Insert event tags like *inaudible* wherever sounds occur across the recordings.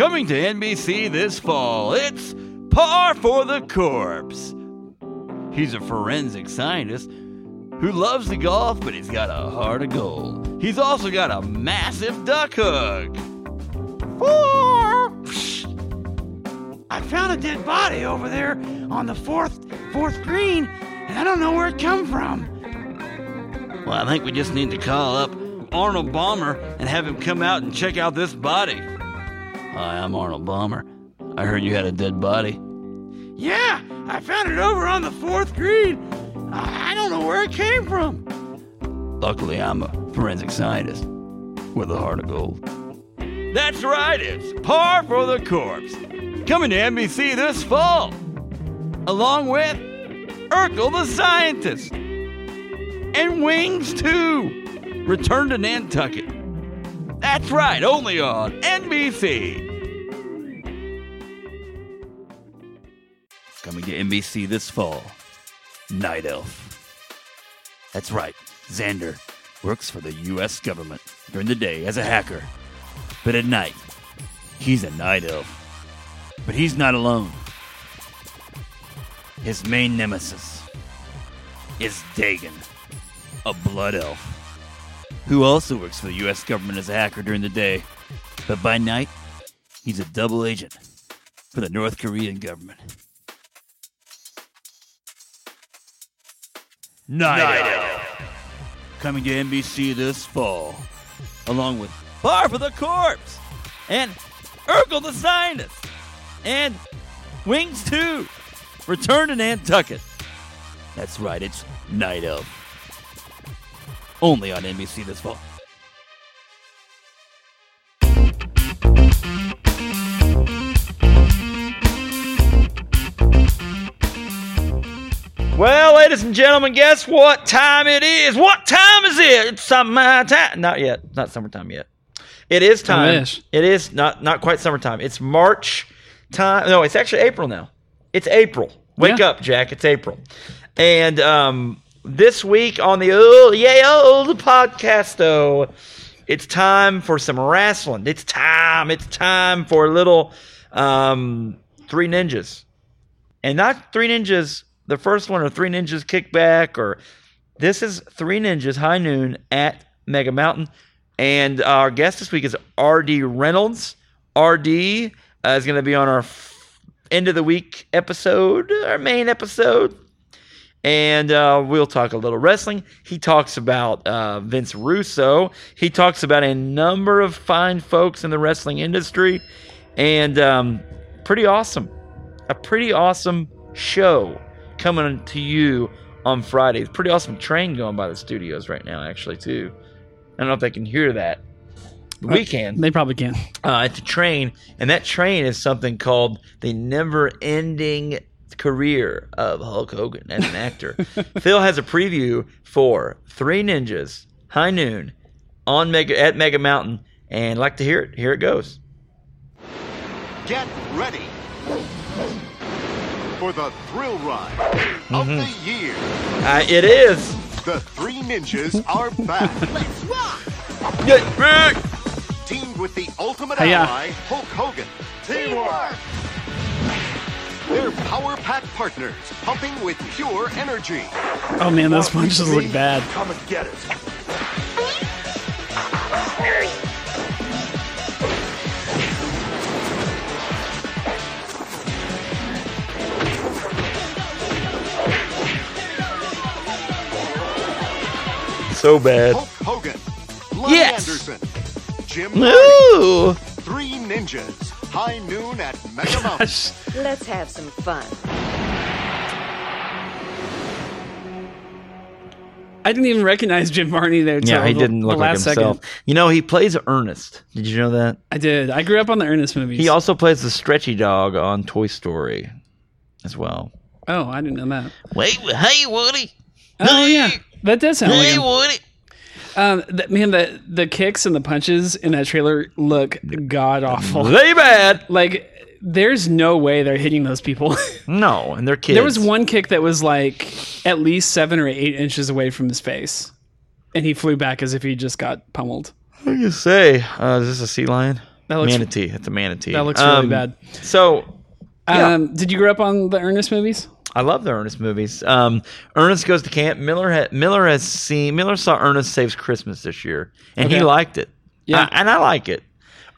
Coming to NBC this fall, it's Par for the Corpse. He's a forensic scientist who loves to golf, but he's got a heart of gold. He's also got a massive duck hook. Four. I found a dead body over there on the fourth fourth green, and I don't know where it come from. Well, I think we just need to call up Arnold Balmer and have him come out and check out this body. Hi, I'm Arnold Balmer. I heard you had a dead body. Yeah, I found it over on the fourth green. I I don't know where it came from. Luckily, I'm a forensic scientist with a heart of gold. That's right, it's Par for the Corpse. Coming to NBC this fall, along with Urkel the Scientist and Wings 2. Return to Nantucket. That's right, only on NBC. Coming to NBC this fall, Night Elf. That's right, Xander works for the U.S. government during the day as a hacker, but at night, he's a night elf. But he's not alone. His main nemesis is Dagon, a blood elf, who also works for the U.S. government as a hacker during the day, but by night, he's a double agent for the North Korean government. Night, Elf. Coming to NBC this fall, along with Par for the Corpse and Urkel the Scientist and Wings 2. Return to Nantucket. That's right, it's Night Elf. Only on NBC this fall. Well, ladies and gentlemen, guess what time it is? What time is it? It's summertime. Not yet. Not summertime yet. It is time. is. It is not not quite summertime. It's March time. No, it's actually April now. It's April. Wake Yeah. up, Jack. It's April. And um, this week on the old yay old podcasto, it's time for some wrestling. It's time. It's time for a little um, three ninjas and not three ninjas the first one or three ninjas kickback or this is three ninjas high noon at mega mountain and our guest this week is RD Reynolds rd uh, is going to be on our f- end of the week episode our main episode and uh, we'll talk a little wrestling. He talks about uh, Vince Russo. He talks about a number of fine folks in the wrestling industry, and um, pretty awesome. A pretty awesome show coming to you on Friday. Pretty awesome train going by the studios right now, actually too. I don't know if they can hear that. But we can They probably can. uh, it's a train, and that train is something called the never-ending career of Hulk Hogan as an actor. *laughs* Phil has a preview for Three Ninjas High Noon on Mega at Mega Mountain, and like to hear it. Here it goes. Get ready for the thrill ride of the year. Uh, it is. The three ninjas are back, *laughs* Let's rock Yeah, teamed with the ultimate Hiya. ally, Hulk Hogan. Teamwork. They're power-packed partners, pumping with pure energy. Oh man, those punches look bad. Come and get it. So bad. Hulk Hogan, Loni Yes. Anderson, Jim Varney, Three Ninjas, High Noon at Mega Mountain. Let's have some fun. I didn't even recognize Jim Varney there. till Yeah, he the- didn't the look like last himself. Second. You know, he plays Ernest. Did you know that? I did. I grew up on the Ernest movies. He also plays the stretchy dog on Toy Story as well. oh, I didn't know that. Wait, hey, Woody. Oh yeah, that does sound like Hey, him. Woody. Um, man, the the kicks and the punches in that trailer look god awful. They bad. *laughs* like, there's no way they're hitting those people. *laughs* No, and they're kids. there was one kick that was like at least seven or eight inches away from his face, and he flew back as if he just got pummeled. What do you say? Uh, is this a sea lion? That looks manatee. It's a manatee. that looks really Um, bad. So Yeah. Um, did you grow up on the Ernest movies? I love the Ernest movies. Um, Ernest goes to camp. Miller ha- Miller has seen Miller saw Ernest Saves Christmas this year, and he liked it. Yeah. I- and I like it.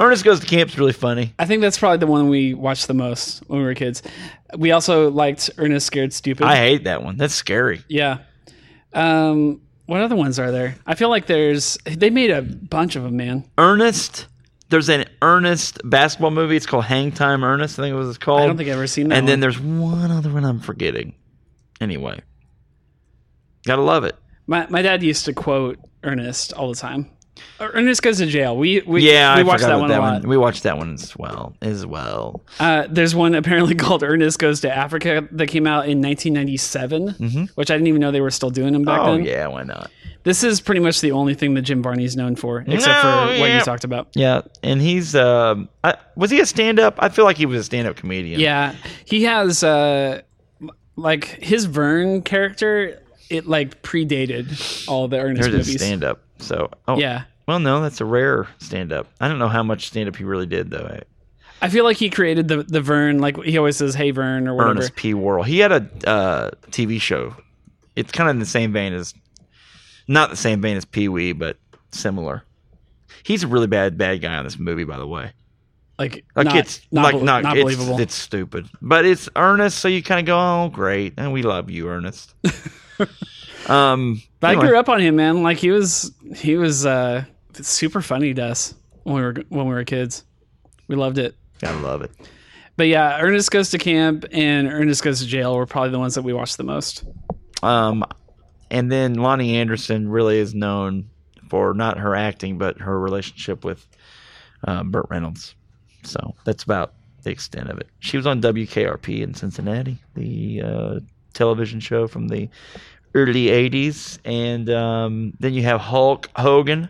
Ernest goes to camp's really funny. I think that's probably the one we watched the most when we were kids. We also liked Ernest Scared Stupid. I hate that one. That's scary. yeah. Um, what other ones are there? I feel like there's they made a bunch of them, man. Ernest. There's an Ernest basketball movie. It's called Hang Time Ernest. I think it was called. I don't think I've ever seen that. and then there's one other one I'm forgetting. Anyway, gotta love it. my my dad used to quote Ernest all the time. Uh, Ernest goes to jail. We we Yeah, we I watched that one that a lot. one. We watched that one as well. As well. Uh, there's one apparently *laughs* called Ernest Goes to Africa that came out in 1997, which I didn't even know they were still doing them back Mm-hmm. Oh then. yeah, why not? This is pretty much the only thing that Jim Varney's known for, except No, for what you talked about. Yeah, and he's um, I, was he a stand-up? I feel like he was a stand-up comedian. Yeah, he has uh, like his Vern character. It like predated all the Ernest there's movies. stand-up. So oh, Yeah, Well, no, that's a rare stand-up. I don't know how much stand-up he really did though. I feel like he created the the Vern. Like he always says, "Hey Vern" or whatever. Ernest P. Worrell. He had a uh, TV show. It's kind of in the same vein as, not the same vein as Pee Wee, but similar. He's a really bad bad guy on this movie, by the way. Like, Like not, it's not, like bel- not, not it's, believable. It's stupid, but it's Ernest, so you kind of go, "Oh, great," and we love you, Ernest. *laughs* *laughs* um, But I grew up on him, man. Like he was he was uh, super funny to us when we were when we were kids. We loved it. I love it. But yeah, Ernest goes to camp and Ernest goes to jail were probably the ones that we watched the most. Um, and then Loni Anderson really is known for not her acting, but her relationship with uh, Burt Reynolds. So that's about the extent of it. She was on WKRP in Cincinnati, the uh, television show from the early '80s, and um, then you have Hulk Hogan,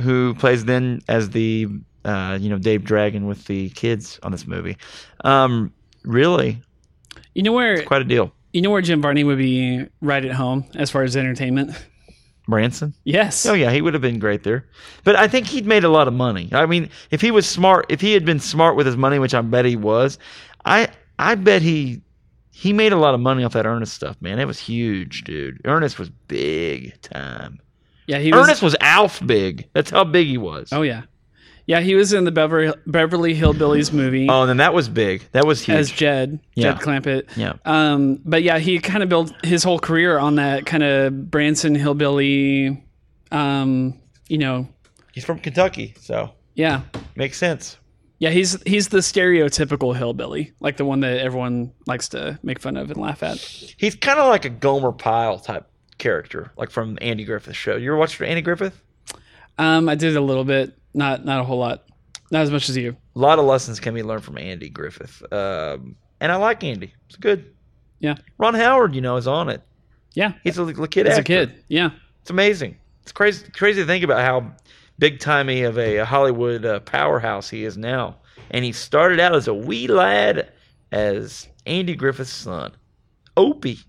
who plays then as the uh, you know Dave Dragon with the kids on this movie. Um, really, You know where quite a deal. you know where Jim Varney would be right at home as far as entertainment. Branson. Yes. Oh yeah, he would have been great there. But I think he'd made a lot of money. I mean, if he was smart, if he had been smart with his money, which I bet he was, I I bet he he made a lot of money off that Ernest stuff, man. It was huge, dude. Ernest was big time. Yeah, he was. Ernest was Alf big. That's how big he was. Oh yeah, yeah. He was in the Beverly Beverly Hillbillies movie Oh, and then that was big. That was huge. as Jed Yeah. Jed Clampett. yeah. Um, but yeah, he kind of built his whole career on that kind of Branson hillbilly. Um, you know, He's from Kentucky, so yeah, makes sense. Yeah. He's he's the stereotypical hillbilly, like the one that everyone likes to make fun of and laugh at. He's kind of like a Gomer Pyle type character, like from Andy Griffith show. You ever watched Andy Griffith? Um, I did a little bit, not not a whole lot, not as much as you. a lot of lessons can be learned from Andy Griffith. Um, and I like Andy. It's good. Yeah, Ron Howard, you know, is on it. yeah. He's a little kid As a kid, yeah, It's amazing. It's crazy crazy to think about how big timey of a Hollywood uh, powerhouse he is now. And he started out as a wee lad as Andy Griffith's son. Opie.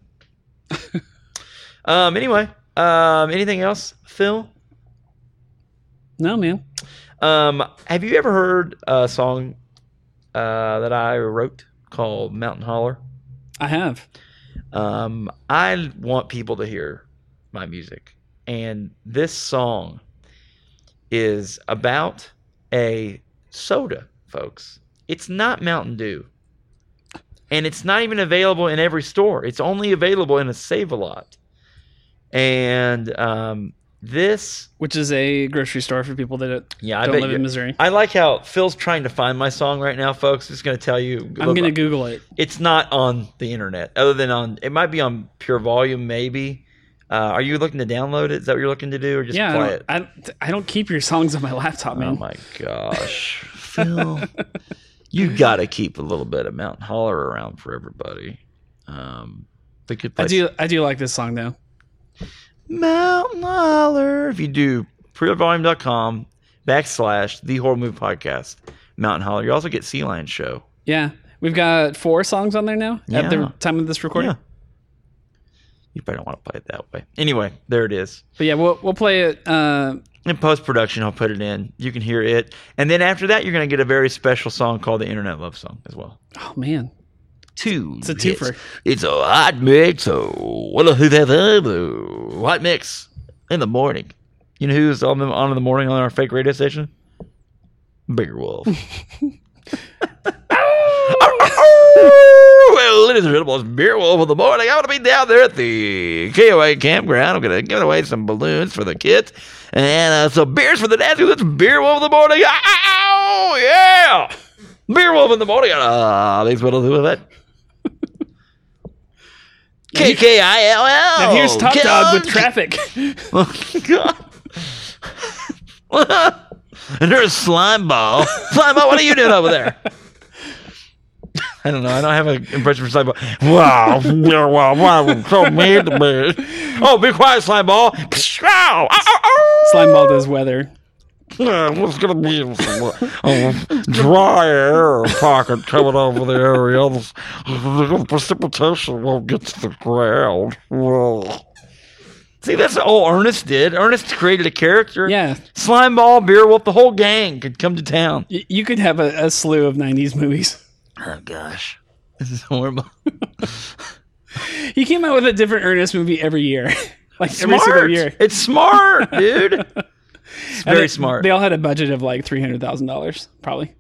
*laughs* um anyway, um anything else, Phil? no man. Um, have you ever heard a song uh, that I wrote called Mountain Holler? I have. Um, I want people to hear my music, and this song is about a soda, folks. It's not Mountain Dew, and it's not even available in every store. It's only available in a Save a Lot, and um, this Which is a grocery store for people that yeah, I don't live in Missouri. I like how Phil's trying to find my song right now, folks. Just going to tell you. I'm gonna Google it. It's not on the internet, other than on. It might be on Pure Volume, maybe. Uh, are you looking to download it? Is that what you're looking to do, or just Yeah, play it? I, don't- I don't keep your songs on my laptop, man. Oh my gosh, *laughs* Phil, you got to keep a little bit of Mountain Holler around for everybody. Um, the good I do I do like this song though. Mountain Holler. If you do purevolume.com backslash the horror movie podcast, Mountain Holler. You also get Sea Lion Show. Yeah, we've got four songs on there now yeah. at the time of this recording. Yeah. You probably don't want to play it that way. Anyway, there it is. But yeah, we'll we'll play it. Uh, In post production, I'll put it in. You can hear it, and then after that, you're going to get a very special song called the Internet Love Song as well. oh man, Two. It's a hits. twofer. It's a hot mix. So what a who that hot mix in the morning. You know who's on the on in the morning on our fake radio station? Bigger Wolf. *laughs* and gentlemen, it's Beer Wolf of the morning. I'm going to be down there at the KOA campground. I'm going to give away some balloons for the kids and uh, some beers for the dads. It's Beer Wolf of the morning. Ow, yeah. Beer Wolf in the morning. Ah, thanks for doing it. *laughs* K K I L L. now here's Top Dog with traffic. *laughs* Oh, God. *laughs* and there's Slime Ball. Slime Ball, what are you doing over there? I don't know. I don't have an impression for Slime Ball. *laughs* Wow. wow. Wow. So mean to me. Oh, be quiet, Slime Ball. Ow, ow, ow, ow. Slime ball does weather. Yeah, going to be uh, dry air pocket coming over the area. The precipitation won't get to the ground. Whoa. See, that's all Ernest did. Ernest created a character. Yeah, Slimeball, Beer Wolf, the whole gang could come to town. y- you could have a, a slew of '90s movies. Oh, gosh. This is *laughs* horrible. He came out with a different Ernest movie every year, *laughs* like every single year. It's smart, *laughs* dude. It's very they- smart. They all had a budget of like three hundred thousand dollars, probably.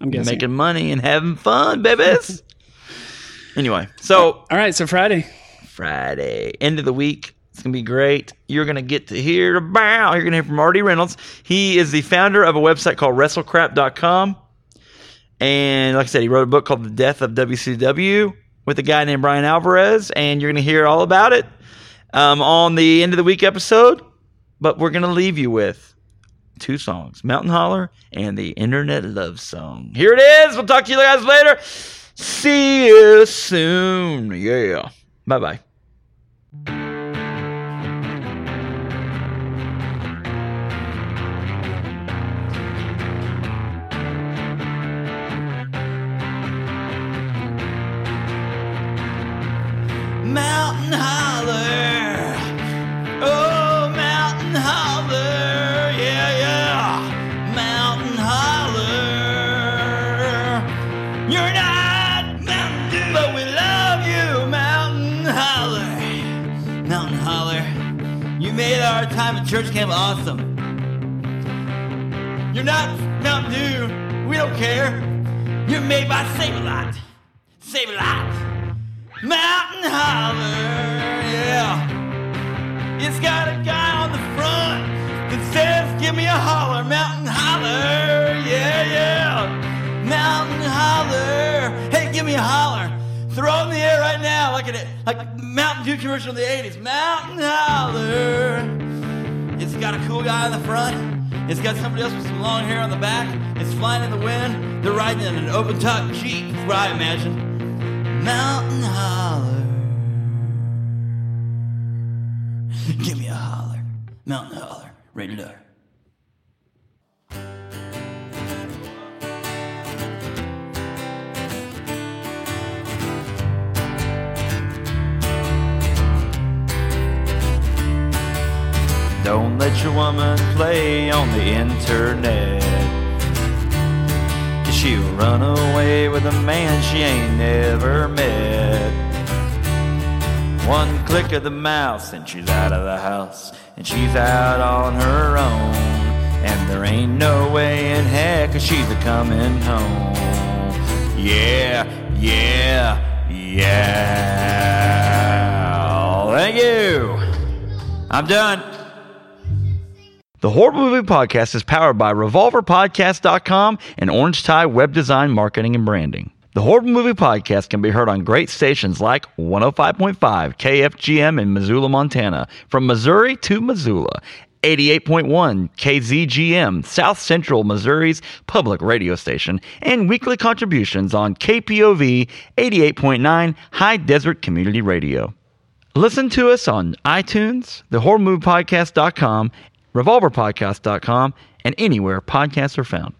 I'm guessing. Making money and having fun, babies. anyway, so All right, so Friday. Friday, end of the week. It's gonna be great. You're gonna get to hear about. You're gonna hear from RD Reynolds. He is the founder of a website called WrestleCrap.com, and like I said, he wrote a book called The Death of WCW with a guy named Bryan Alvarez, and you're gonna hear all about it um, on the end of the week episode. But we're gonna leave you with two songs: Mountain Holler and the Internet Love Song. Here it is. We'll talk to you guys later. See you soon. Yeah. Bye bye. Made our time at church camp awesome. You're not Mountain Dew. We don't care. You're made by Save a Lot. Save a Lot. Mountain Holler, yeah. It's got a guy on the front that says, Give me a holler, Mountain Holler, yeah, yeah. Mountain Holler, hey, give me a holler. Throw it in the air right now, like a like Mountain Dew commercial in the 80s. Mountain Holler. It's got a cool guy in the front. It's got somebody else with some long hair on the back. It's flying in the wind. They're riding in an open top Jeep, is what I imagine. Mountain Holler. *laughs* Give me a holler. Mountain Holler. Rated R. let your woman play on the internet. Cause she'll run away with a man she ain't never met. One click of the mouse and she's out of the house. And she's out on her own. And there ain't no way in heck she's a coming home. Yeah, yeah, yeah. Thank you. I'm done. The Horrible Movie Podcast is powered by RevolverPodcast.com and Orange Tie Web Design Marketing and Branding. The Horrible Movie Podcast can be heard on great stations like 105.5 KFGM in Missoula, Montana, from Missouri to Missoula. 88.1 KZGM, South Central Missouri's public radio station, and weekly contributions on KPOV 88.9 High Desert Community Radio. Listen to us on iTunes, thehorriblemoviepodcast.com, revolverpodcast.com, and anywhere podcasts are found.